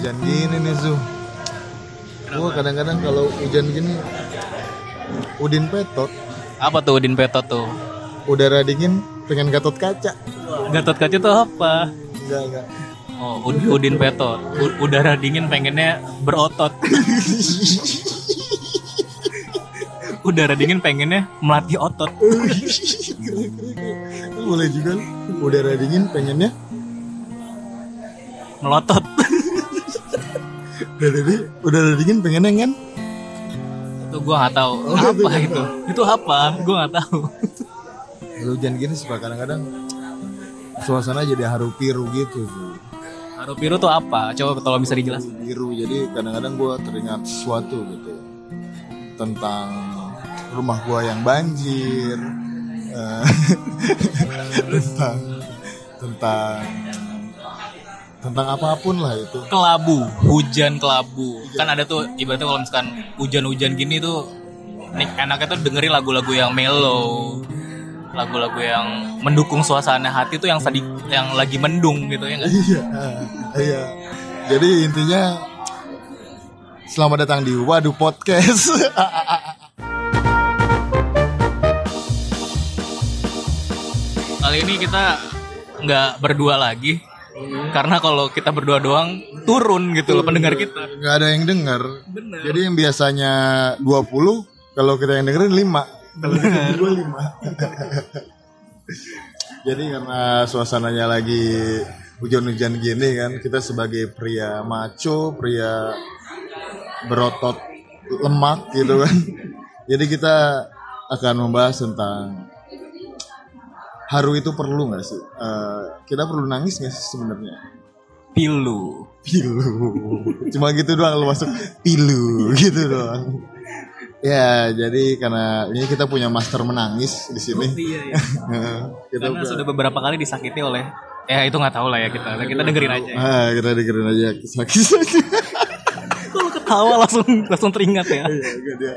hujan gini nih Zu Gua kadang-kadang kalau hujan gini Udin petot Apa tuh Udin Petot tuh? Udara dingin pengen gatot kaca Gatot kaca tuh apa? Enggak, enggak Oh, Ud- Udin Petot. U- udara dingin pengennya berotot. udara dingin pengennya melatih otot. Boleh juga. Udara dingin pengennya Melotot. Udara dingin, udara dingin pengennya kan itu gua nggak tahu. apa itu? Itu apa? Gua nggak tahu. Kalau hujan gini suka kadang-kadang Suasana jadi haru piru gitu. Haru biru tuh apa? Coba kalau bisa dijelasin. biru jadi kadang-kadang gue teringat sesuatu gitu tentang rumah gue yang banjir eh, tentang tentang tentang apa pun lah itu Kelabu, hujan kelabu. Kan ada tuh ibaratnya kalau misalkan hujan-hujan gini tuh nik enaknya tuh dengerin lagu-lagu yang mellow. Lagu-lagu yang mendukung suasana hati tuh yang sedih yang lagi mendung gitu ya nggak? iya iya jadi intinya selamat datang di Waduh Podcast Kali ini kita nggak berdua lagi karena kalau kita berdua doang turun gitu loh pendengar kita. nggak ada yang Bener. jadi yang biasanya 20 kalau kita yang dengerin 5 kalau kita berdua 5 jadi karena suasananya lagi hujan-hujan gini kan kita sebagai pria maco pria berotot lemak gitu kan. Jadi kita akan membahas tentang haru itu perlu nggak sih Eh, kita perlu nangis nggak sih sebenarnya Pilu. pilu cuma gitu doang lu masuk pilu gitu doang ya jadi karena ini kita punya master menangis di sini Iya iya. kita Karena sudah beberapa kali disakiti oleh ya itu nggak tahu lah ya kita. Kita dengerin aja. ah kita dengerin aja kisah-kisah Kalau ketawa langsung langsung teringat ya. Iya, dia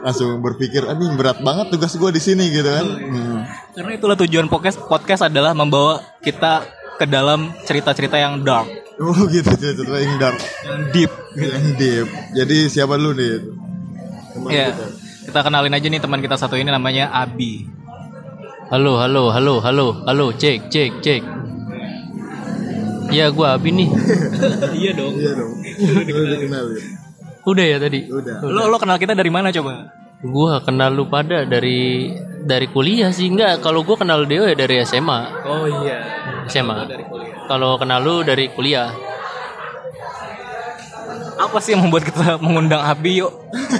langsung berpikir anjing berat banget tugas gue di sini gitu kan Hmm. Karena itulah tujuan podcast podcast adalah membawa kita ke dalam cerita-cerita yang dark, oh gitu cerita yang dark yang deep. yang deep jadi siapa dulu nih Teman Ya, kita. kita kenalin aja nih teman kita satu ini namanya Abi. Halo, halo, halo, halo, halo, cek, cek, cek. Ya, gua Abi nih. iya dong. iya dong udah dikenalin Udah ya tadi. udah Lo lo kenal kita dari mana coba? Gua kenal lu pada dari dari kuliah sih enggak. Kalau gua kenal Deo ya dari SMA. Oh iya. SMA. Kalau kenal lu dari kuliah. Apa sih yang membuat kita mengundang Abi yuk?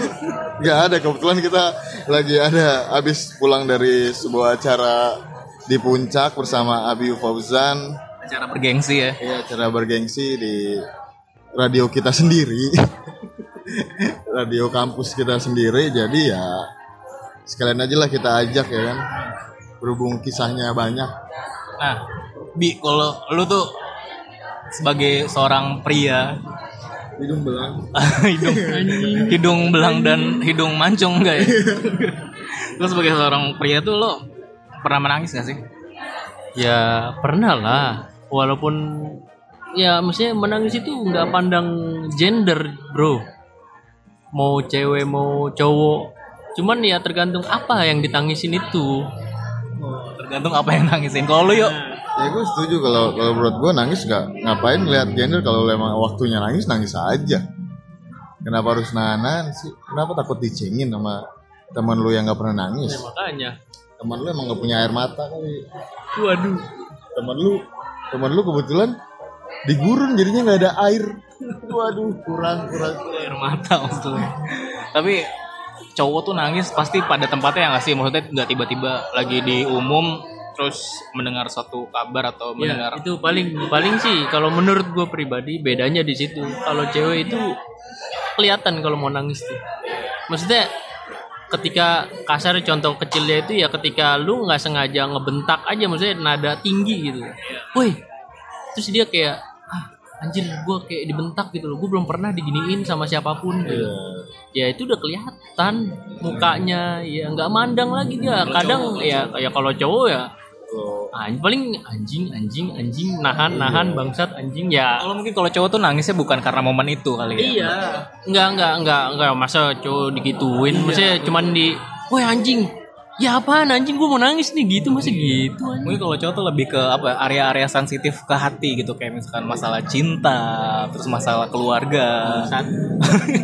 Gak ada kebetulan kita lagi ada habis pulang dari sebuah acara di puncak bersama Abi Fauzan Acara bergengsi ya. ya acara bergengsi di radio kita sendiri radio kampus kita sendiri jadi ya sekalian aja lah kita ajak ya kan berhubung kisahnya banyak Nah, Bi, kalau lu tuh sebagai seorang pria hidung belang hidung hidung belang dan hidung mancung enggak ya? lu sebagai seorang pria tuh lo pernah menangis gak sih? Ya, pernah lah. Walaupun ya maksudnya menangis itu nggak pandang gender, Bro. Mau cewek mau cowok. Cuman ya tergantung apa yang ditangisin itu. Tergantung apa yang nangisin. Kalau lu yuk, ya gue setuju kalau kalau menurut gue nangis gak ngapain lihat gender kalau emang waktunya nangis nangis aja kenapa harus nahan sih kenapa takut dicengin sama teman lu yang gak pernah nangis Ya, makanya. teman lu emang gak punya air mata kali Waduh. teman lu teman lu kebetulan di gurun jadinya nggak ada air waduh kurang kurang air mata maksudnya. Tapi cowok tuh nangis pasti pada tempatnya ya nggak sih? Maksudnya nggak tiba-tiba lagi di umum terus mendengar suatu kabar atau Ya, mendengar itu paling paling sih kalau menurut gue pribadi bedanya di situ. Kalau cewek itu kelihatan kalau mau nangis tuh. Maksudnya ketika kasar contoh kecilnya itu ya ketika lu nggak sengaja ngebentak aja maksudnya nada tinggi gitu. Woi. Terus dia kayak anjir gue kayak dibentak gitu loh. Gue belum pernah diginiin sama siapa pun gitu. Ya itu udah kelihatan mukanya ya nggak mandang lagi dia. Kadang ya ya kalau cowok ya Anjing paling anjing anjing anjing nahan nahan bangsat anjing ya Kalau mungkin kalau cowok tuh nangisnya bukan karena momen itu kali ya. Iya. Enggak, enggak, enggak, enggak. Masa cowok digituin. Maksudnya cuman di, woi anjing. Ya apaan anjing gue mau nangis nih gitu. Masa gitu anjing. Mungkin kalau cowok tuh lebih ke apa ya, area-area sensitif ke hati gitu kayak misalkan masalah cinta, terus masalah keluarga. Tapi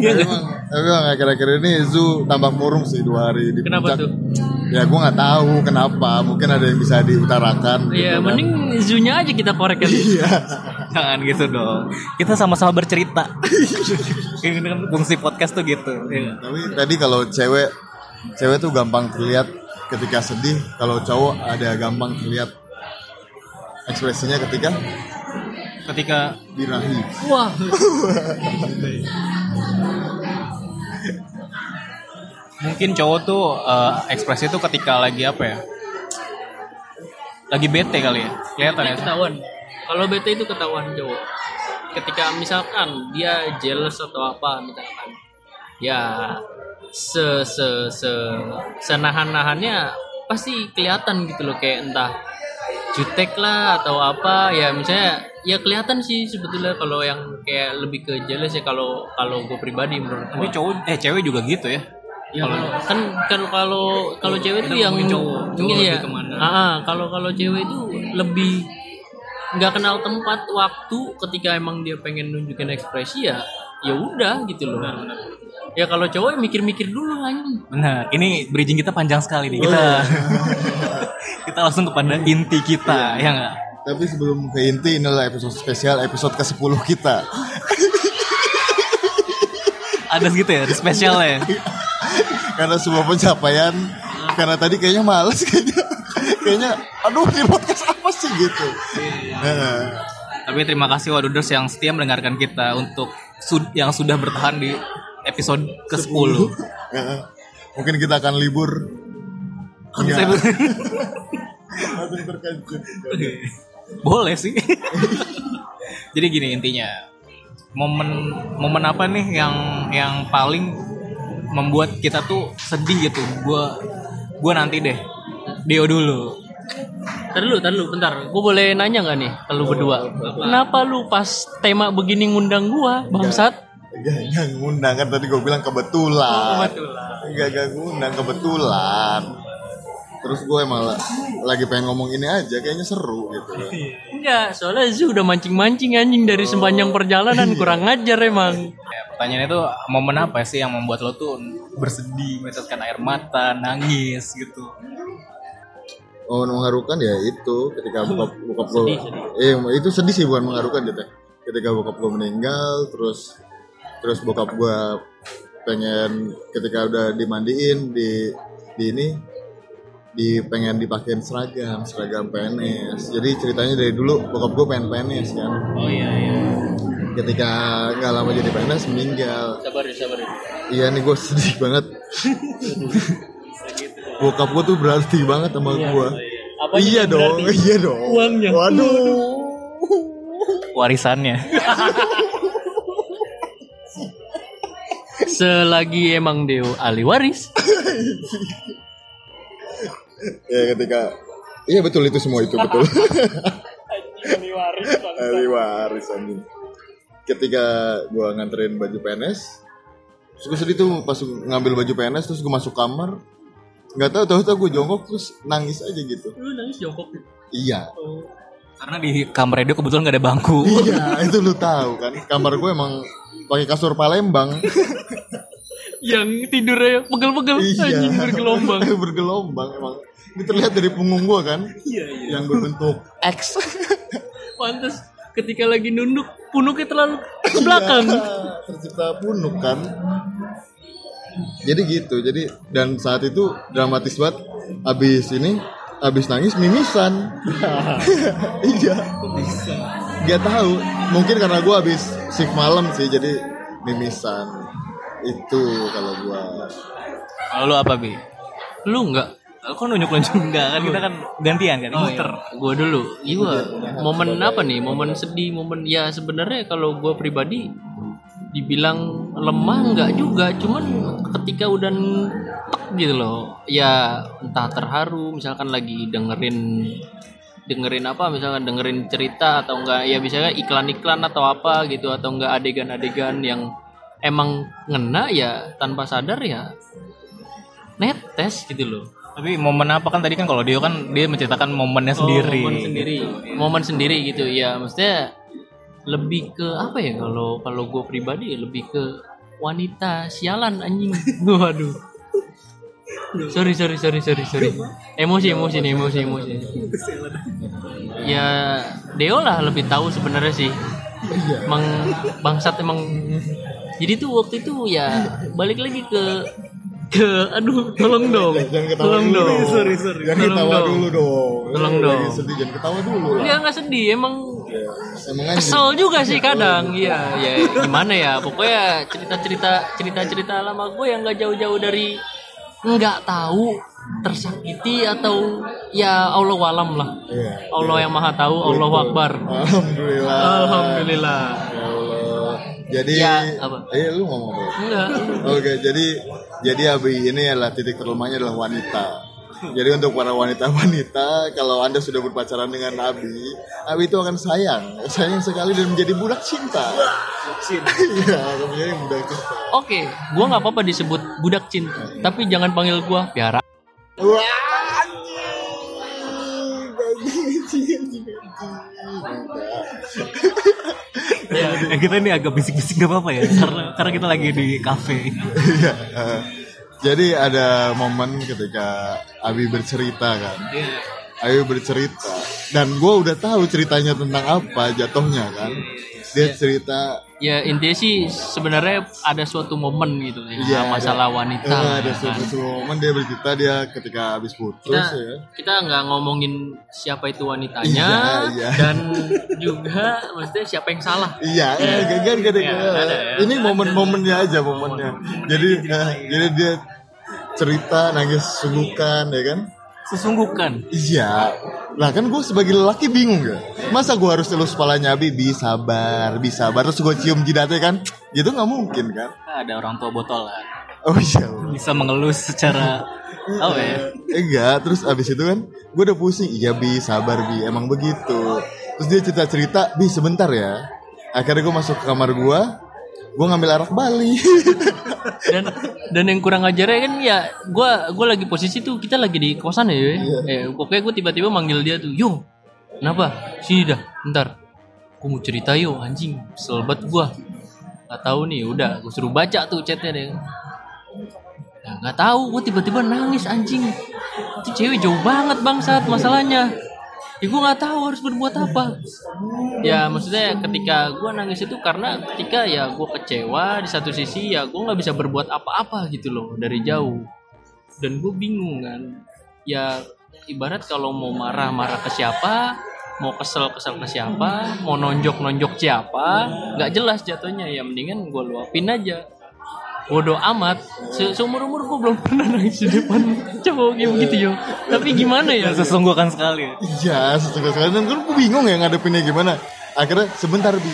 emang, tapi emang akhir-akhir ini Zu tambah murung sih dua hari di Kenapa puncak. tuh? Ya gue nggak tahu kenapa. Mungkin ada yang bisa diutarakan. Ya gitu kan. mending zunya aja kita korek kan. Iya. Jangan gitu dong. Kita sama-sama bercerita. Ini kan fungsi podcast tuh gitu. Iya. Tapi tadi kalau cewek, cewek tuh gampang terlihat ketika sedih. Kalau cowok ada gampang terlihat ekspresinya ketika Ketika birahi. Wah. mungkin cowok tuh eh, ekspresi tuh ketika lagi apa ya? Lagi bete kali ya. Kelihatan ya. ketahuan. Kalau bete itu ketahuan cowok. Ketika misalkan dia jealous atau apa misalkan. Ya se se se senahan-nahannya pasti kelihatan gitu loh kayak entah jutek lah atau apa ya misalnya ya kelihatan sih sebetulnya kalau yang kayak lebih ke jealous ya kalau kalau gue pribadi menurut Tapi gue cowok eh cewek juga gitu ya. Ya, kan kan kalau kalau cewek Kita itu yang cowok. Cowok iya, ke mana? Ah, kalau kalau cewek itu lebih nggak kenal tempat waktu ketika emang dia pengen nunjukin ekspresi ya ya udah gitu loh. Ya kalau cowok mikir-mikir dulu anjing. Benar. Ini bridging kita panjang sekali nih. Kita kita langsung kepada inti kita, ya nggak? Tapi sebelum ke inti inilah episode spesial episode ke-10 kita. Ada gitu ya, ada spesialnya. Karena sebuah pencapaian karena tadi kayaknya males kayaknya. kayaknya aduh di podcast apa sih gitu. Nah, Tapi terima kasih Waduders yang setia mendengarkan kita untuk sud- yang sudah bertahan di episode ke-10. nah, mungkin kita akan libur. Terkejut. Boleh sih. Jadi gini intinya. Momen momen apa nih yang yang paling membuat kita tuh sedih gitu. Gua gua nanti deh. Dio dulu. Ntar dulu, ntar dulu, bentar. Gue boleh nanya nggak nih, ke lu berdua? Kenapa lu pas tema begini ngundang gua, bangsat? Gak, gak ngundang kan tadi gue bilang kebetulan. Kebetulan. Gak, gak ngundang kebetulan. Terus gue emang la- lagi pengen ngomong ini aja, kayaknya seru gitu. Enggak, soalnya Zu udah mancing-mancing anjing dari sepanjang perjalanan kurang ajar emang. Ya, pertanyaannya itu momen apa sih yang membuat lo tuh bersedih, meneteskan air mata, nangis gitu. Oh mengharukan ya itu ketika bokap bokap gue, Sedih, sedih. eh itu sedih sih bukan mengharukan gitu. Ketika bokap gue meninggal, terus terus bokap gue pengen ketika udah dimandiin di di ini di pengen dipakein seragam seragam PNS jadi ceritanya dari dulu bokap gue pengen PNS kan? Oh iya iya. ketika nggak lama jadi PNS meninggal. Sabar ya, sabar ya. iya nih gue sedih banget. Bokap gue tuh berarti banget sama gue Apa iya dong iya dong. Uangnya. waduh. Warisannya. Selagi emang Deo ahli waris. ya ketika iya betul itu semua itu betul ahli waris. ahli waris anjing ketika gue nganterin baju PNS terus gue sedih tuh pas ngambil baju PNS terus gue masuk kamar nggak tahu tahu tahu gue jongkok terus nangis aja gitu Lu nangis jongkok. iya Karena di kamar radio kebetulan gak ada bangku. iya itu lu tahu kan kamar gue emang pakai kasur Palembang. Yang tidurnya pegel-pegel iya. anjing bergelombang. bergelombang emang. Ini terlihat dari punggung gue kan? Iya, iya. yang berbentuk X. Pantes ketika lagi nunduk punuknya terlalu ke belakang. Iya, tercipta punuk kan? Jadi gitu jadi dan saat itu dramatis banget. Abis ini abis nangis mimisan. Iya Gak tahu mungkin karena gue abis shift malam sih jadi mimisan itu kalau gue Kalau lu apa, Bi? Lu enggak? Kok nunjuk-nunjuk enggak kan kita kan gantian kan, Oh, muter. iya. Gua dulu. Iya. Momen apa nih? Momen sedih, momen ya sebenarnya kalau gua pribadi dibilang lemah enggak juga, cuman ketika udah tek gitu loh. Ya entah terharu misalkan lagi dengerin dengerin apa misalkan dengerin cerita atau enggak ya misalnya iklan-iklan atau apa gitu atau enggak adegan-adegan yang emang ngena ya tanpa sadar ya netes gitu loh. Tapi momen apa kan tadi kan kalau dia kan dia menceritakan momennya sendiri. Oh, momen sendiri. Momen sendiri gitu ya. Maksudnya lebih ke apa ya kalau kalau gue pribadi lebih ke wanita sialan anjing. Waduh sorry sorry sorry sorry sorry emosi emosi nih emosi emosi ya Deo lah lebih tahu sebenarnya sih emang bangsat emang jadi tuh waktu itu ya balik lagi ke ke aduh tolong dong tolong dulu. dong Sorry, sorry. Jangan Tolong ketawa dong. dulu dong. Tolong Lagi dong. sedih jangan ketawa dulu lah. Enggak nggak sedih emang Ya, Emang aja. kesel juga sih kadang iya ya gimana ya pokoknya cerita cerita cerita cerita lama gue yang nggak jauh-jauh dari nggak tahu tersakiti atau ya Allah walam lah Iya. Allah yang maha tahu Allah Akbar Alhamdulillah. Alhamdulillah Ya Allah. Jadi Ya, apa? Eh lu ngomong apa? enggak Oke, jadi jadi Abi ini adalah titik terlemahnya adalah wanita. Jadi untuk para wanita-wanita, kalau anda sudah berpacaran dengan Abi, Abi itu akan sayang, sayang sekali dan menjadi budak cinta. Iya, akan menjadi budak cinta. oke gue nggak apa-apa disebut budak cinta tapi jangan panggil gue piara Wah. Eh, kita ini agak bisik-bisik gak apa-apa ya karena karena kita lagi di kafe. Iya. Jadi ada momen ketika Abi bercerita kan. Abi bercerita dan gue udah tahu ceritanya tentang apa jatuhnya kan. Dia cerita ya intinya sih sebenarnya ada suatu momen gitu ya Iya, masalah ada- wanita eh, ada kan. suatu momen dia bercerita dia ketika habis putus kita ya. kita nggak ngomongin siapa itu wanitanya Iya, iya. dan juga maksudnya siapa yang salah Iya, Iya, gak. ada ya. Ini momen-momennya aja momennya. Jadi, eh, jadi dia cerita nangis sunggukan ya kan? Sesungguhkan. Iya. Lah kan gue sebagai lelaki bingung gak? Masa gue harus elus kepalanya Abi, bi sabar, bi sabar. Terus gue cium jidatnya kan? Gitu nggak mungkin kan? Ada orang tua botolan. Oh iya. Bisa mengelus secara apa ya? Enggak, terus abis itu kan gue udah pusing. Iya bi, sabar bi, emang begitu. Terus dia cerita-cerita, bi sebentar ya. Akhirnya gue masuk ke kamar gue, gue ngambil arak Bali. dan dan yang kurang ajarnya kan ya gua gua lagi posisi tuh kita lagi di kosan ya Iya. eh pokoknya gue tiba-tiba manggil dia tuh yo kenapa? Sini dah ntar gue mau cerita yo anjing selbat gua. Nggak tahu nih udah gue suruh baca tuh chatnya deh ya nggak tahu gue tiba-tiba nangis anjing. Itu cewek jauh banget bangsat masalahnya. Ya gue nggak tahu harus berbuat apa ya maksudnya ketika gue nangis itu karena ketika ya gue kecewa di satu sisi ya gue nggak bisa berbuat apa-apa gitu loh dari jauh. Dan gue bingung kan. Ya ibarat kalau mau marah-marah ke siapa mau kesel-kesel ke siapa mau nonjok-nonjok siapa nggak jelas jatuhnya. Ya mendingan gue luapin aja bodoh amat. Se seumur umur gue belum pernah nangis di depan cowok kayak begitu yo. Tapi gimana ya? Sesungguhkan sekali. Iya, sesuka sekali. Dan gue bingung ya ngadepinnya gimana. Akhirnya sebentar bi,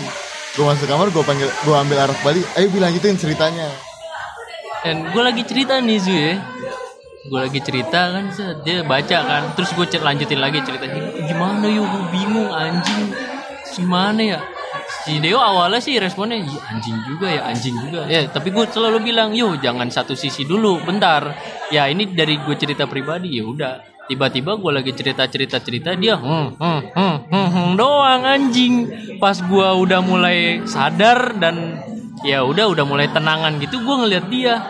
gue masuk kamar, gue panggil, gue ambil arak Bali. Ayo bilang gituin ceritanya. Dan gue lagi cerita nih Zu ya. Gue lagi cerita kan Dia baca kan. Terus gue lanjutin lagi ceritanya. Gimana yuk gue bingung anjing. Gimana ya Si Deo awalnya sih responnya "Iya, anjing juga ya anjing juga. Ya tapi gue selalu bilang yo jangan satu sisi dulu bentar. Ya ini dari gue cerita pribadi ya udah. Tiba-tiba gue lagi cerita cerita cerita dia hmm, hmm, hmm, hmm, hmm, doang anjing. Pas gue udah mulai sadar dan ya udah udah mulai tenangan gitu gue ngeliat dia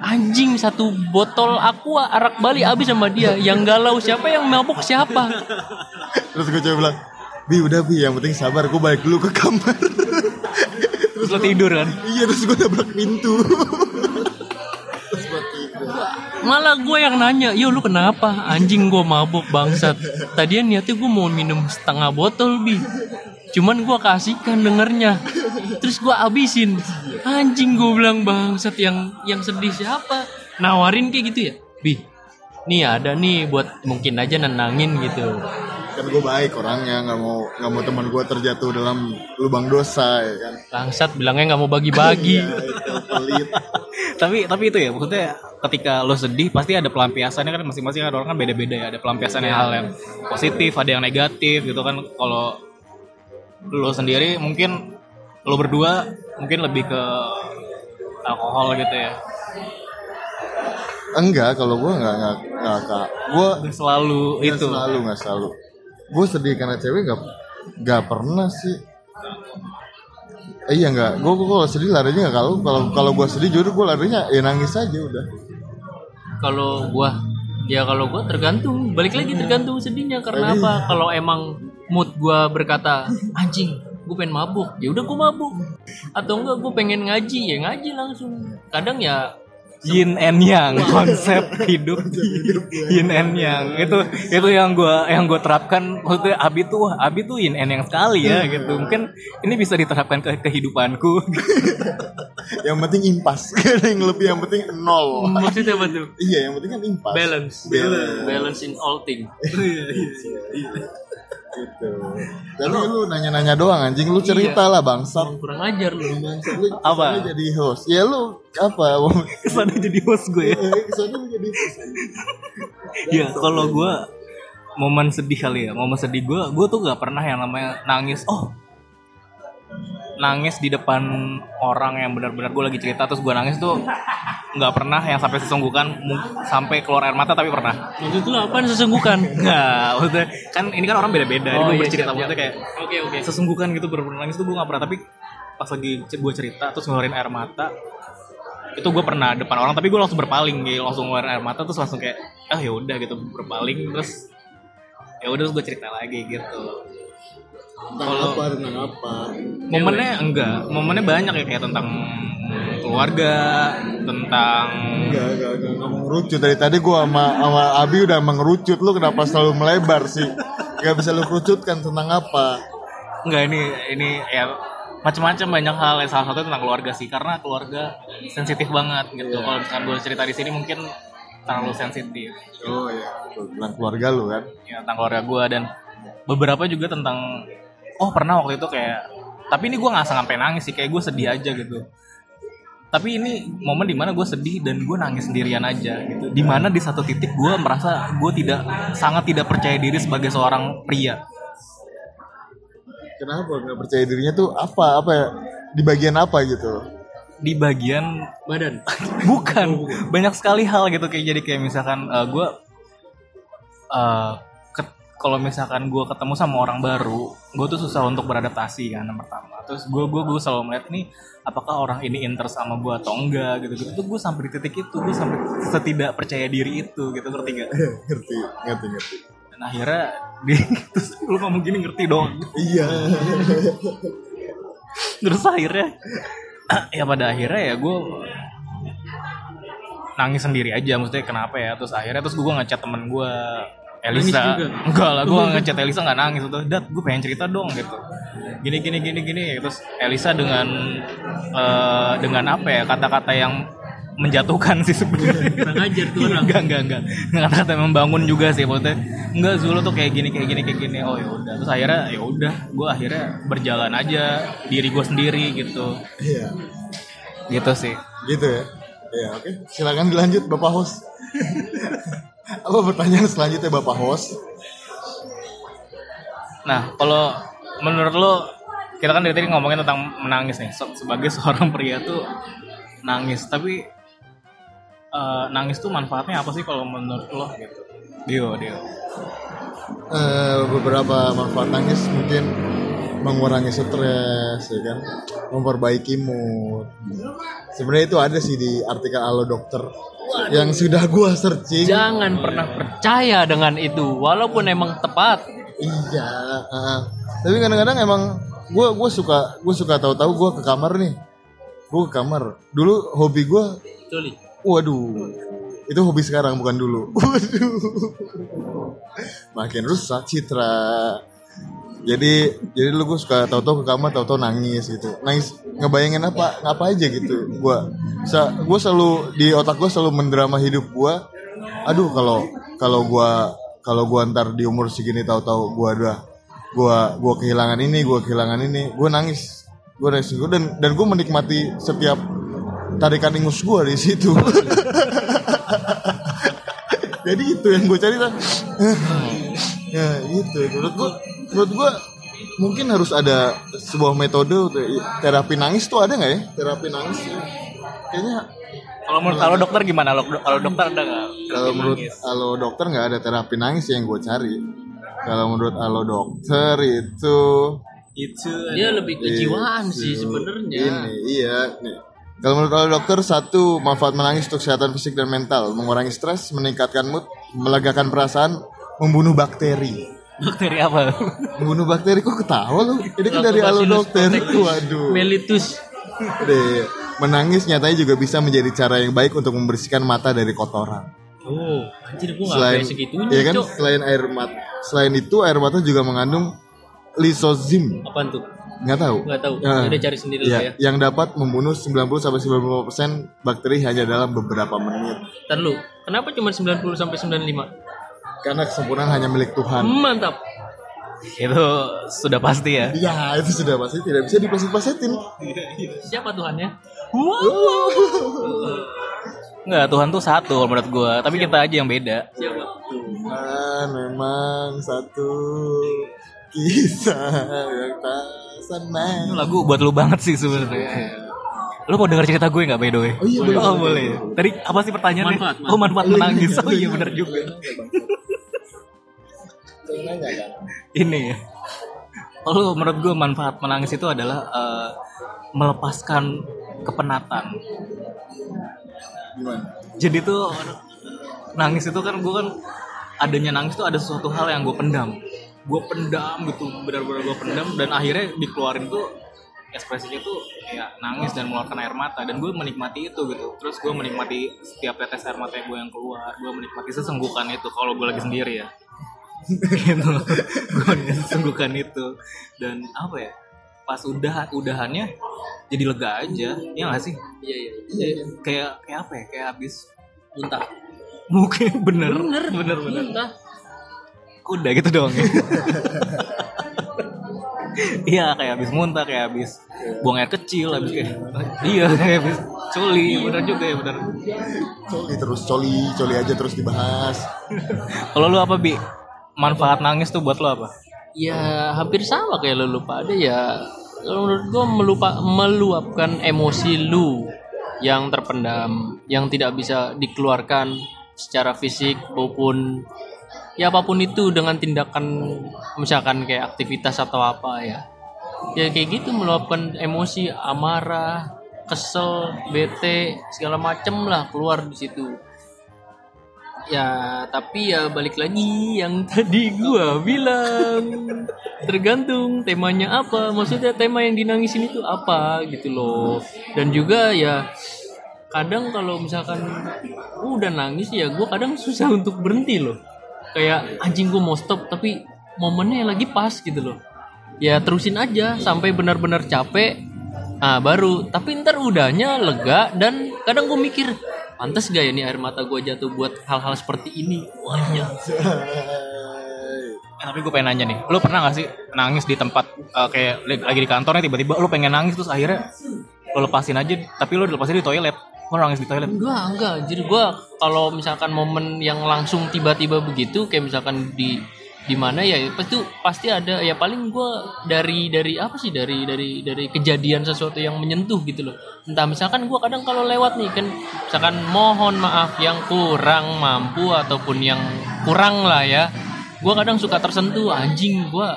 anjing satu botol aqua arak Bali habis sama dia. Yang galau siapa yang mabuk siapa? Terus gue coba bilang, Bi udah Bi, yang penting sabar, gue balik dulu ke kamar. Terus lo tidur kan? iya, terus gue nabrak pintu. terus gue tidur. malah gue yang nanya yo lu kenapa? Anjing gue mabuk bangsat. Tadian niatnya gue mau minum setengah botol bi. Cuman gue kasihkan dengernya. Terus gue abisin anjing gue bilang bangsat yang yang sedih siapa? Nawarin kayak gitu ya bi nih ada nih buat mungkin aja nenangin gitu Kan gue baik orangnya, nggak mau nggak mau teman gue terjatuh dalam lubang dosa ya kan. bangsat bilangnya nggak mau bagi-bagi. Iya, pelit. tapi tapi itu ya maksudnya ketika lo sedih pasti ada pelampiasannya kan masing-masing ada orang kan beda-beda ya ada pelampiasannya hal yang positif ada yang negatif gitu kan. Kalau lo sendiri mungkin lo berdua mungkin lebih ke alkohol gitu ya? Enggak kalau gue nggak nggak nggak kak gue selalu itu. selalu nggak selalu gue sedih karena cewek nggak nggak pernah sih. Eh, iya nggak. Gue gue kalau sedih larinya nggak kalau kalau kalau gue sedih jujur gue larinya ya nangis aja udah. Kalau gua ya kalau gua tergantung. Balik lagi tergantung sedihnya karena apa? Kalau emang mood gua berkata anjing gue pengen mabuk. Ya udah gue mabuk. Atau enggak gue pengen ngaji ya ngaji langsung. Kadang ya yin and yang konsep hidup yin and yang. Itu itu yang gua yang gue terapkan. Maksudnya abi tuh abi tuh yin and yang sekali ya gitu. Mungkin ini bisa diterapkan ke kehidupanku. Yang penting impas. Yang lebih yang penting nol. Maksudnya apa tuh? Iya yang penting kan impas. Balance. Balance. balance in all thing gitu. Tapi lu nanya-nanya doang anjing. Lu cerita lah bangsat. Kurang ajar lu. Bangsat, lu Apa? kesannya jadi host. Ya lu apa? Ke sana jadi host gue ya? Kesannya lu jadi host. Ya kalau gue momen sedih kali ya momen sedih gue gue tuh gak pernah yang namanya nangis. Oh nangis di depan orang yang benar-benar gue lagi cerita terus gue nangis tuh nggak pernah yang sampai sesungguhkan sampai keluar air mata tapi pernah. Maksud lu apa sesungguhkan? Nggak maksudnya kan ini kan orang beda-beda Oh, ini gue iya, bercerita siap, maksudnya kayak oke oke. sesungguhkan gitu bener-bener nangis tuh gue gak pernah tapi pas lagi gue cerita terus ngeluarin air mata itu gue pernah depan orang tapi gue langsung berpaling gitu langsung ngeluarin air mata terus langsung kayak ah ya udah gitu berpaling terus ya udah gue cerita lagi gitu tentang apa tentang apa? Momennya enggak. Momennya banyak ya kayak tentang keluarga tentang Enggak, enggak, enggak, enggak mengerucut. Dari tadi gua sama sama Abi udah mengerucut. Lu kenapa selalu melebar sih? Gak bisa lu kerucutkan tentang apa. Enggak ini ini ya macam-macam banyak hal. Ya salah satu tentang keluarga sih karena keluarga sensitif banget gitu. Kalau misalkan gue cerita di sini mungkin terlalu sensitif. Oh iya. Tentang keluarga lu kan? Ya tentang keluarga gue dan beberapa juga tentang oh pernah waktu itu kayak tapi ini gue nggak sampai nangis sih kayak gue sedih aja gitu. Tapi ini momen di mana gue sedih dan gue nangis sendirian aja gitu. Di mana di satu titik gue merasa gue tidak sangat tidak percaya diri sebagai seorang pria. Kenapa nggak percaya dirinya tuh apa? Apa ya? Di bagian apa gitu? Di bagian badan. Bukan. Banyak sekali hal gitu kayak jadi kayak misalkan gue kalau misalkan gue ketemu sama orang baru gue tuh susah untuk beradaptasi kan yang pertama. Terus gue gue gue selalu melihat nih apakah orang ini interest sama gue atau enggak gitu gitu tuh gue sampai di titik itu gue sampai setidak percaya diri itu gitu. Ngerti gak ngerti ngerti ngerti. Dan akhirnya di terus lu ngomong gini ngerti dong. Iya. Terus akhirnya ya pada akhirnya ya gue nangis sendiri aja maksudnya kenapa ya? Terus akhirnya terus gue ngechat temen gue Elisa. Enggak lah gue ngechat Elisa nggak nangis. Tuh dat gue pengen cerita dong gitu. Gini gini gini gini. Terus Elisa dengan eh, dengan apa ya kata-kata yang menjatuhkan sih sebenarnya. Kurang ajar tuh orang. Enggak enggak enggak. Dengan kata yang membangun juga sih maksudnya. Enggak Zulu tuh kayak gini kayak gini kayak gini. Oh ya udah. Terus akhirnya ya udah gue akhirnya berjalan aja diri gue sendiri gitu. Iya. Gitu sih. Gitu ya? Ya oke. Silakan dilanjut bapak host apa pertanyaan selanjutnya bapak host nah kalau menurut lo kita kan dari tadi ngomongin tentang menangis nih. Se- sebagai seorang pria tuh nangis. Tapi eh, nangis tuh manfaatnya apa sih kalau menurut lo gitu? Dio Dio. Eh, beberapa manfaat nangis mungkin mengurangi stres ya kan? Memperbaiki mood. Sebenarnya itu ada sih di artikel Alo Dokter yang sudah gua searching. Jangan pernah percaya dengan itu walaupun emang tepat. Iya ah. tapi kadang-kadang emang gua gua suka gua suka tahu-tahu gua ke kamar nih. Gua ke kamar. Dulu hobi gua waduh. Itu hobi sekarang bukan dulu. Waduh. Makin rusak citra jadi jadi lu gue suka tahu-tahu ke kamar tahu-tahu nangis gitu. Nangis ngebayangin apa ngapa aja gitu gua. Sa gue selalu di otak gue selalu mendrama hidup gua. Aduh kalau kalau gua kalau gua ntar di umur segini tahu-tahu gua udah gua gua kehilangan ini gua kehilangan ini gua nangis. Gua nangis. Gua dan dan gue menikmati setiap tarikan ingus gue di situ. Jadi itu yang gue cari kan ya gitu. Menurut gue menurut gue mungkin harus ada sebuah metode terapi nangis tuh ada nggak ya? Terapi nangis. Kayaknya Kalau menurut kalau dokter gimana? Kalau kalau dokter ada nggak? kalau menurut alo dokter nggak ada terapi nangis yang gue cari. Kalau menurut alo dokter itu itu Dia lebih kejiwaan sih sebenarnya. ini iya. Nih. Kalau menurut alo dokter satu manfaat menangis untuk kesehatan fisik dan mental. Mengurangi stres meningkatkan mood melegakan perasaan membunuh bakteri bakteri apa? membunuh bakteri kok ketawa lu ini kan dari alo Lactobacillus dokter protectus waduh Mellitus. Deh, menangis nyatanya juga bisa menjadi cara yang baik untuk membersihkan mata dari kotoran Oh, anjir gua selain segitunya, ya kan Cok. selain air mata selain itu air mata juga mengandung lisozim Apaan tuh? nggak tahu Nggak tahu. Ya. Udah cari sendiri Ya, lah ya. yang dapat membunuh 90 sampai 95% bakteri hanya dalam beberapa menit Ntar lu, kenapa cuma 90 sampai 95? Karena kesempurnaan hanya milik Tuhan Mantap. itu sudah pasti ya. ya itu sudah pasti tidak bisa dipleset-plesetin Siapa Tuhannya? Enggak, Tuhan tuh satu kalau menurut gua, tapi kita aja yang beda. Siapa? Tuhan memang satu kisah yang tak Itu senang lagu buat lu banget sih sebenarnya. Lu mau denger cerita gue nggak by the way? Oh iya, boleh, Oh, boleh, boleh. Tadi apa sih pertanyaannya? Manfaat, Oh manfaat menangis. iya, Oh iya iya. benar juga. Nanya kan? Ini ya. Kalau menurut gue manfaat menangis itu adalah eh, melepaskan kepenatan. gimana Jadi tuh nangis itu kan gue kan adanya nangis tuh ada sesuatu hal yang gue pendam. Gue pendam gitu, benar-benar gue pendam dan akhirnya dikeluarin tuh ekspresinya tuh kayak nangis dan mengeluarkan air mata dan gue menikmati itu gitu terus gue menikmati setiap tetes air mata gue yang keluar gue menikmati sesenggukan itu kalau gue lagi sendiri ya gitu. Gue sesenggukan itu. Dan apa ya pas udah udahannya jadi lega aja. Ya gak sih? Iya, iya. iya. Kayak kayak apa ya? Kayak habis Muntah. mungkin bener. Bener, bener bener. Muntah. kuda gitu dong ya. Iya kayak habis muntah kayak habis buang air kecil habis kayak iya. Kayak habis coli. Bener juga ya bener. Coli terus coli coli aja terus dibahas. Kalau lu apa bi manfaat nangis tuh buat lu apa Ya hampir sama kayak lu lupa ada ya. Menurut gua melupa meluapkan emosi lu yang terpendam, yang tidak bisa dikeluarkan secara fisik maupun ya apa pun itu dengan tindakan misalkan kayak aktivitas atau apa ya. Ya kayak gitu meluapkan emosi amarah, kesel, bete, segala macem lah keluar di situ. Ya, tapi ya balik lagi yang tadi gua bilang. Tergantung temanya apa. Maksudnya tema yang dinangisin itu apa gitu loh. Dan juga ya kadang kalau misalkan udah nangis ya gua kadang susah untuk berhenti loh. Kayak anjing gua mau stop tapi momennya lagi pas gitu loh. Ya terusin aja sampai benar-benar capek. Nah baru, tapi ntar udahnya lega dan kadang gue mikir pantas gak ya nih air mata gue jatuh buat hal-hal seperti ini? Wajah Eh, tapi gue pengen nanya nih lu pernah gak sih nangis di tempat eh, kayak lagi di kantor nih tiba-tiba lu pengen nangis terus akhirnya lu lepasin aja tapi lu lepasin di toilet. Lu nangis di toilet. Enggak enggak. Jadi gue kalau misalkan momen yang langsung tiba-tiba begitu kayak misalkan di di mana ya? Itu pasti ada. Ya paling gue dari dari apa sih? Dari dari dari kejadian sesuatu yang menyentuh gitu loh. Entah misalkan gue kadang kalau lewat nih kan misalkan mohon maaf yang kurang mampu ataupun yang kurang lah ya. Gue kadang suka tersentuh anjing gue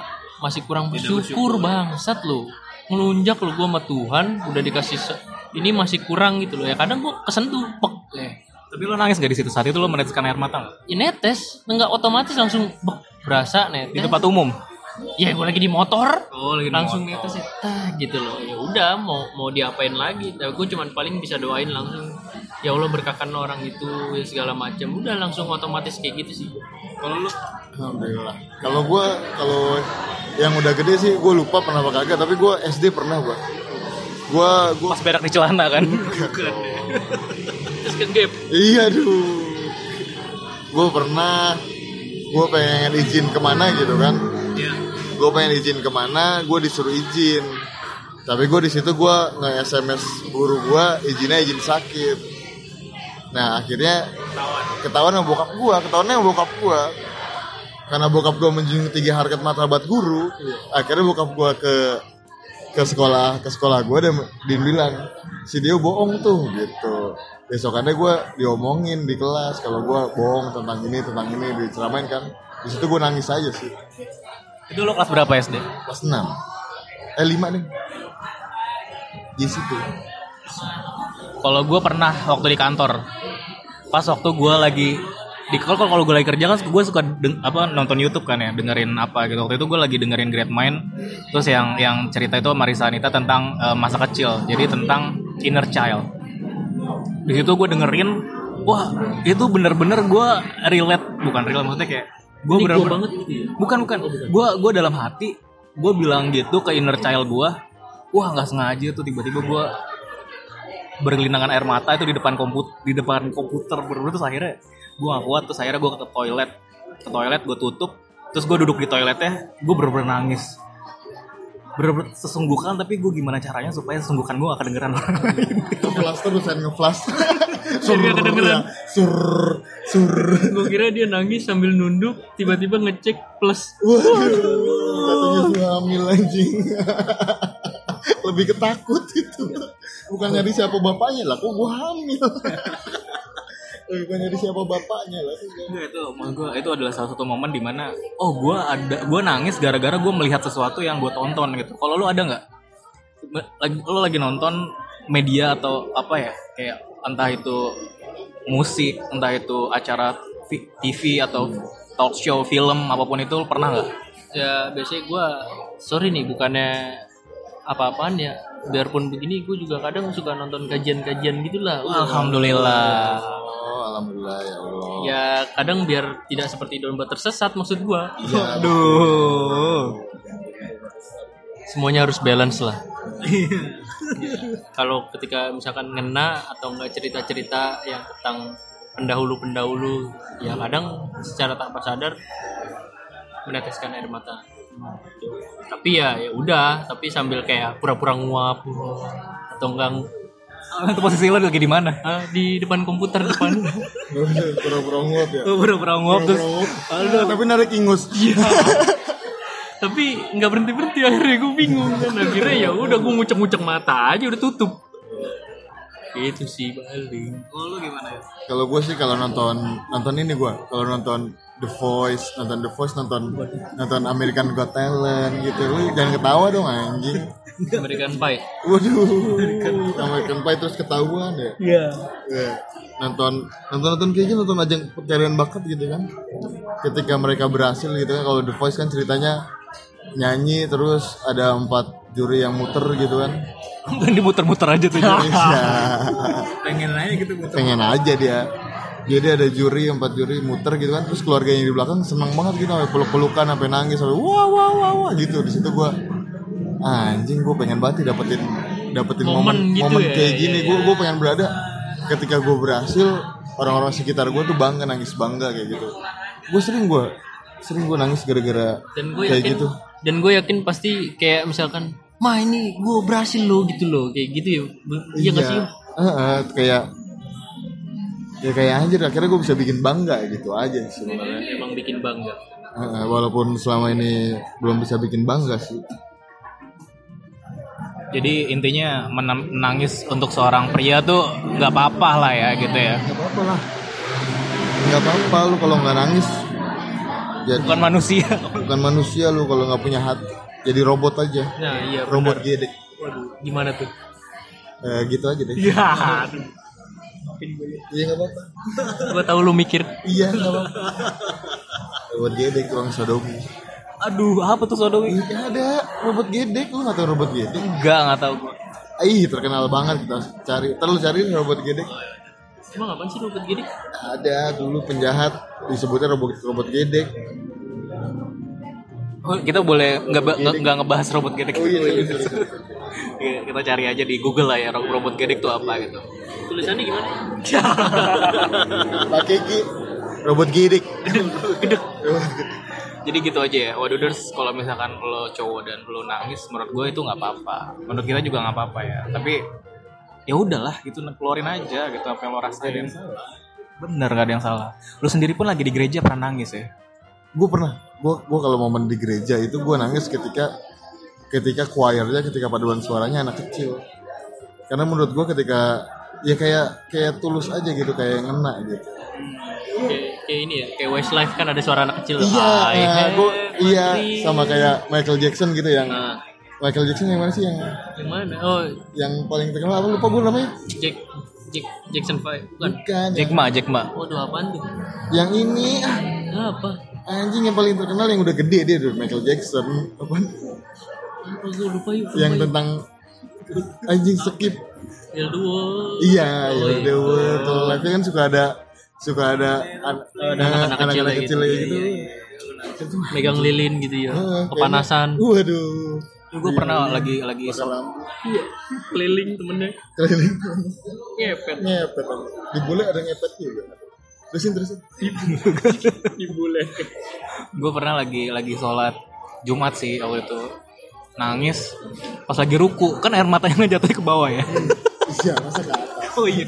masih kurang bersyukur bangsat lo ngelunjak lo gue sama Tuhan udah dikasih ini masih kurang gitu loh. Ya kadang gue kesentuh pek eh tapi lu nangis gak di situ? Saat itu lu meneteskan air mata gak? ya netes. Nggak otomatis langsung bek berasa di netes tempat umum? Ya gue lagi di motor. Oh lagi langsung netes ya tah gitu loh. Ya udah mau mau diapain lagi? Tapi gue cuman paling bisa doain langsung ya Allah berkahkan orang itu ya segala macam udah langsung otomatis kayak gitu sih. Kalau lu alhamdulillah. Kalau gue kalau yang udah gede sih gue lupa pernah apa kagak tapi gue SD pernah gue gue gue pas berak di celana kan terus ke gap iya duh gue pernah gue pengen izin ke mana gitu kan. Iya. gue pengen izin ke mana gue disuruh izin. Tapi gue di situ gue nge sms guru gue izinnya izin sakit. Nah akhirnya ketahuan. sama bokap gue ketahuan sama bokap gue karena bokap gue menjunjung tinggi harkat martabat guru akhirnya bokap gue ke ke sekolah ke sekolah gue dan dia bilang si dia bohong tuh gitu besokannya gue diomongin di kelas kalau gue bohong tentang ini tentang ini diceramain kan di situ gue nangis aja sih. Itu lo kelas berapa SD? kelas 6 eh 5 nih. Di situ. Kalau gue pernah waktu di kantor, pas waktu gue lagi di kalau kalau gue lagi kerja kan gue suka deng- apa nonton YouTube kan ya dengerin apa gitu. Waktu itu gue lagi dengerin Great Mind terus yang yang cerita itu Marisa Anita tentang eh, masa kecil jadi tentang inner child di situ gue dengerin wah itu bener-bener gue relate bukan relate maksudnya kayak gue bener gua banget gitu ya? bukan bukan. Gue gue dalam hati gue bilang gitu ke inner child gue wah nggak sengaja tuh tiba-tiba gue bergelindangan air mata itu di depan komputer di depan komputer bener terus akhirnya gue gak kuat terus akhirnya gue ke toilet ke toilet gue tutup terus gue duduk di toiletnya gue bener-bener nangis bener-bener sesungguhkan tapi gue gimana caranya supaya sesungguhkan gue gak kedengeran orang lain ngeflash terus kan ngeflash sur nggak kedengeran. ya. sur sur Gue kira dia nangis sambil nunduk, tiba-tiba ngecek plus. waduh katanya hamil anjing lebih ketakut itu bukan nyari siapa bapaknya lah kok gue hamil bukan nyari siapa bapaknya lah. Enggak, itu menurut gua itu adalah salah satu momen di mana oh gue ada gue nangis gara-gara gue melihat sesuatu yang gue tonton gitu. Kalau lu ada nggak? Lagi lo lagi nonton media atau apa ya? Kayak entah itu musik entah itu acara TV atau talk show film apa pun itu lu pernah nggak? Ya biasanya gue, sorry nih bukannya apa-apaan ya. Biarpun begini, gue juga kadang suka nonton kajian-kajian gitulah. Alhamdulillah alhamdulillah ya Allah Ya kadang biar tidak seperti domba tersesat maksud gue. iya aduh Semuanya harus balance lah. Kalau ketika misalkan ngena atau enggak cerita-cerita yang tentang pendahulu-pendahulu, ya kadang secara tanpa sadar meneteskan air mata. Tapi ya ya udah, tapi sambil kayak pura-pura nguap atau enggak itu posisi lo lagi di mana? Ah, di depan komputer depan. pura-pura nguap ya? Pura-pura nguap terus Aduh, tapi narik ingus. Tapi nggak berhenti berhenti akhirnya gue bingung kan. Akhirnya ya udah gue ngucek-ngucek mata aja udah tutup. Itu sih paling. Oh, lu gimana? Ya kalau gue sih kalau nonton nonton ini gue kalau nonton The Voice nonton The Voice nonton nonton American Got Talent gitu. Lu jangan ketawa dong anjing American Pie. Waduh. American Pie. Terus ketahuan ya? Iya. Ya. nonton nonton nonton kayak gitu nonton ajang pencarian bakat gitu kan. Ketika mereka berhasil gitu kan kalau The Voice kan ceritanya nyanyi terus ada empat juri yang muter gitu kan. Kan dimuter-muter aja tuh Iya. pengen aja gitu muter pengen aja dia. Jadi ada juri empat juri muter gitu kan terus keluarganya di belakang seneng banget gitu sampai peluk pelukan sampai nangis sampai wah wah wah wah gitu. Di situ gua anjing gue pengen banget nih dapetin dapetin momen Momen momen, gitu ya, kayak iya, gini. gue gue pengen berada ketika gue berhasil orang-orang sekitar gue tuh bangga nangis bangga kayak gitu. Gue sering gue sering gue nangis gara-gara kayak yakin gitu. dan gue yakin pasti kayak misalkan mah ini gue berhasil loh gitu loh kayak gitu ya. Iya nggak sih Heeh, kayak ya kayak anjir akhirnya gue bisa bikin bangga gitu aja sebenarnya. Emang bikin bangga. Heeh, walaupun selama ini belum bisa bikin bangga sih. Jadi intinya menangis untuk seorang pria tuh nggak apa-apa lah ya gitu ya Gak apa-apa lah. Gak apa-apa lu kalau nggak nangis. Jadi bukan manusia bukan manusia lu kalau nggak punya hati. Jadi robot aja. nah iya Robot benar. gedek. waduh gimana tuh Eh, gitu aja deh. ya Iya nggak apa-apa. gue tahu lu mikir Iya nggak apa-apa. Robot gedek tukang sodomi. Aduh apa tuh sodomi? Iya ada. Robot gedek. Lu nggak tahu robot gedek? enggak nggak tahu gua. Ih terkenal banget kita cari. Terus cari robot gedek. emang apaan sih robot gini Ada dulu penjahat. Disebutnya robot robot gedek. Oh, kita boleh nggak nggak ngebahas robot gedek. Oh iya, sorry, sorry. Iya, kita cari aja di Google lah ya ro- robot gedek tuh apa gitu. Tulisannya gimana? Pakai robot gedek. gedek jadi gitu aja ya. Waduders kalau misalkan lo cowok dan lo nangis menurut gue itu nggak apa-apa. Menurut kita juga nggak apa-apa ya. Tapi ya udahlah gitu keluarin aja gitu apa yang lo rasain. Bener gak ada yang salah. Lo sendiri pun lagi di gereja pernah nangis ya? Gue pernah. Gue gue kalau momen di gereja itu gue nangis ketika ketika choirnya ketika paduan suaranya anak kecil. Karena menurut gue ketika ya kayak kayak tulus aja gitu kayak ngena gitu. Kayak, kayak ini ya kayak Westlife kan ada suara anak kecil. Iya Hai, nah, hai, gua, iya sama kayak Michael Jackson gitu yang nah Michael Jackson yang mana sih? Yang yang mana? Oh. yang paling terkenal apa lupa gue namanya? Jack Jack Jackson Five bukan? Bukan. Jack Ma Jack Ma. Waduh apaan tuh? Yang ini ah, apa? Anjing yang paling terkenal yang udah gede dia tuh Michael Jackson. Apa? Gue lupa yuk lupa yang tentang anjing skip Il Duo iya Oh, ya iya. udah kalau live kan suka ada suka ada an- anak-anak kecil anak-anak kayak kecil gitu. kayak gitu megang lilin gitu ya. Kepanasan. Waduh. Gue pernah lagi lagi lampu keliling temennya. Keliling. Ngepet. Ngepet. Di bule ada ngepet juga. Terusin terusin. Di bule. Gue pernah lagi lagi sholat Jumat sih waktu itu. Nangis. Pas lagi ruku. Kan air matanya jatuh ke bawah ya iya masa ke atas oh iya.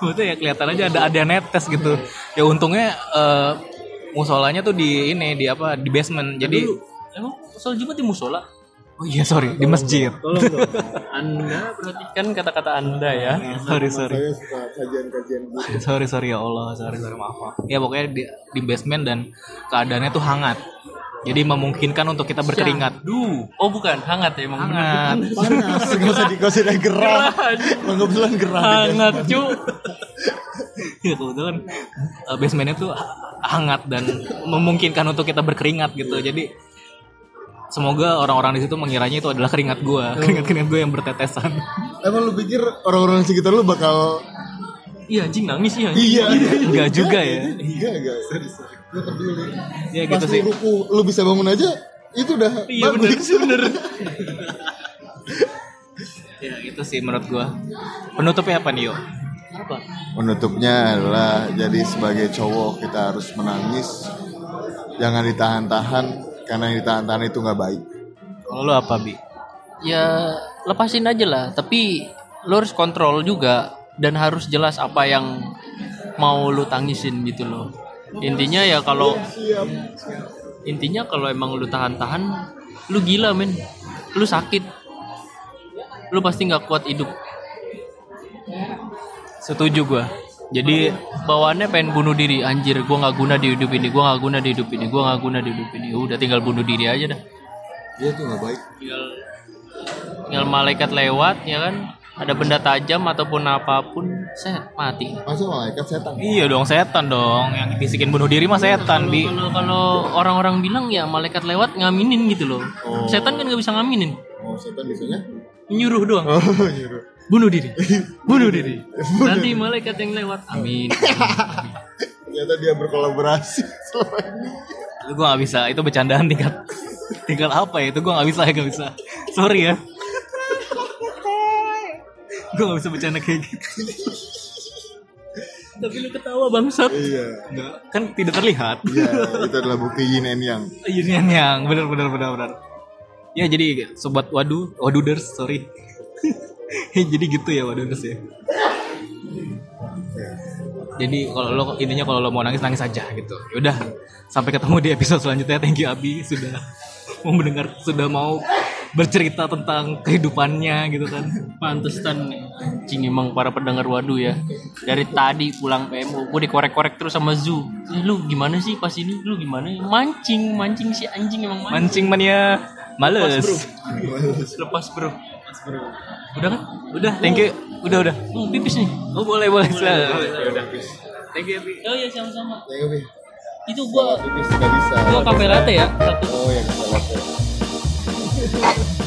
Maksudnya ya kelihatan aja ada ada netes gitu. Ya untungnya eh, musolanya tuh di ini di apa di basement. Jadi emang soal Jumat di musola? Oh iya sorry di masjid. tolong dong anda perhatikan kata-kata anda ya. Sorry sorry. saya suka kajian-kajian gitu. Sorry sorry ya Allah sorry sorry maaf maaf. Ya pokoknya di, di basement dan keadaannya tuh hangat jadi memungkinkan untuk kita berkeringat. Duh oh bukan. Hangat ya emang hangat. Panas. Gak usah di gak usah di gerah kebetulan gerah. Di hangat cu. Ya kebetulan eh, basementnya tuh ha- hangat dan memungkinkan untuk kita berkeringat gitu. Jadi semoga orang-orang di situ mengiranya itu adalah keringat gua. Keringat keringat gue yang bertetesan. Emang lu pikir orang-orang sekitar lu bakal iya anjing nangis ya Iya. Enggak juga ya. Enggak enggak. Sorry sorry Gue peduli ya Pas gitu lu sih. ruku Lu bisa bangun aja Itu udah iya bener bener. Ya itu sih menurut gua. Penutupnya apa nih yo apa? Menutupnya adalah Jadi sebagai cowok Kita harus menangis. Jangan ditahan-tahan Karena yang ditahan-tahan itu nggak baik. Kalau lu apa bi? Ya lepasin aja lah. Tapi lo harus kontrol juga dan harus jelas apa yang mau lu tangisin gitu loh intinya ya kalau intinya kalau emang lu tahan-tahan lu gila men. Lu sakit. Lu pasti nggak kuat hidup. Setuju gua. Jadi bawaannya pengen bunuh diri. Anjir gua nggak guna di hidup ini gua nggak guna di hidup ini gua nggak guna di hidup ini. Udah tinggal bunuh diri aja dah. Iya itu nggak baik. Tinggal tinggal malaikat lewat ya kan ada benda tajam ataupun apa pun saya mati. Masa malaikat setan. Iya dong setan dong. Yang bisikin bunuh diri mah setan bi. kalau kalau orang-orang bilang ya malaikat lewat ngaminin gitu loh. Oh. setan kan nggak bisa ngaminin. Oh setan biasanya? Nyuruh doang. Oh nyuruh bunuh diri. Bunuh diri. Nanti malaikat yang lewat. Amin. Ternyata dia berkolaborasi selama ini. Itu gue gak bisa. Itu bercandaan tingkat tingkat apa ya? Itu gue gak bisa gak bisa. Sorry ya gue gak bisa bercanda kayak gitu. Tapi lu ketawa bangsat. Iya. Nggak, kan tidak terlihat. Iya itu adalah bukti yin and yang. Ini yang yang. Benar benar benar benar. Ya jadi sobat wadu waduders sorry. Jadi gitu ya waduders ya. Jadi kalau lo intinya kalau lo mau nangis nangis aja gitu. Yaudah sampai ketemu di episode selanjutnya. Thank you Abi sudah mau mendengar sudah mau bercerita tentang kehidupannya gitu kan. Pantesan anjing emang para pendengar waduh ya. Dari tadi pulang PMU gue dikorek-korek terus sama Zu. "Eh, lu gimana sih pas ini? Lu gimana? Mancing mancing si anjing emang mancing. Mancing mania. Males. Lepas bro. Udah kan? Udah. Thank you. Udah udah. Oh pipis nih? Oh boleh boleh, boleh, Ya udah thank you Abi oh iya sama-sama. Ya Bi itu gua Tipis nggak bisa. Gua kafe latte ya. Satu Oh ya bisa latte Thank you.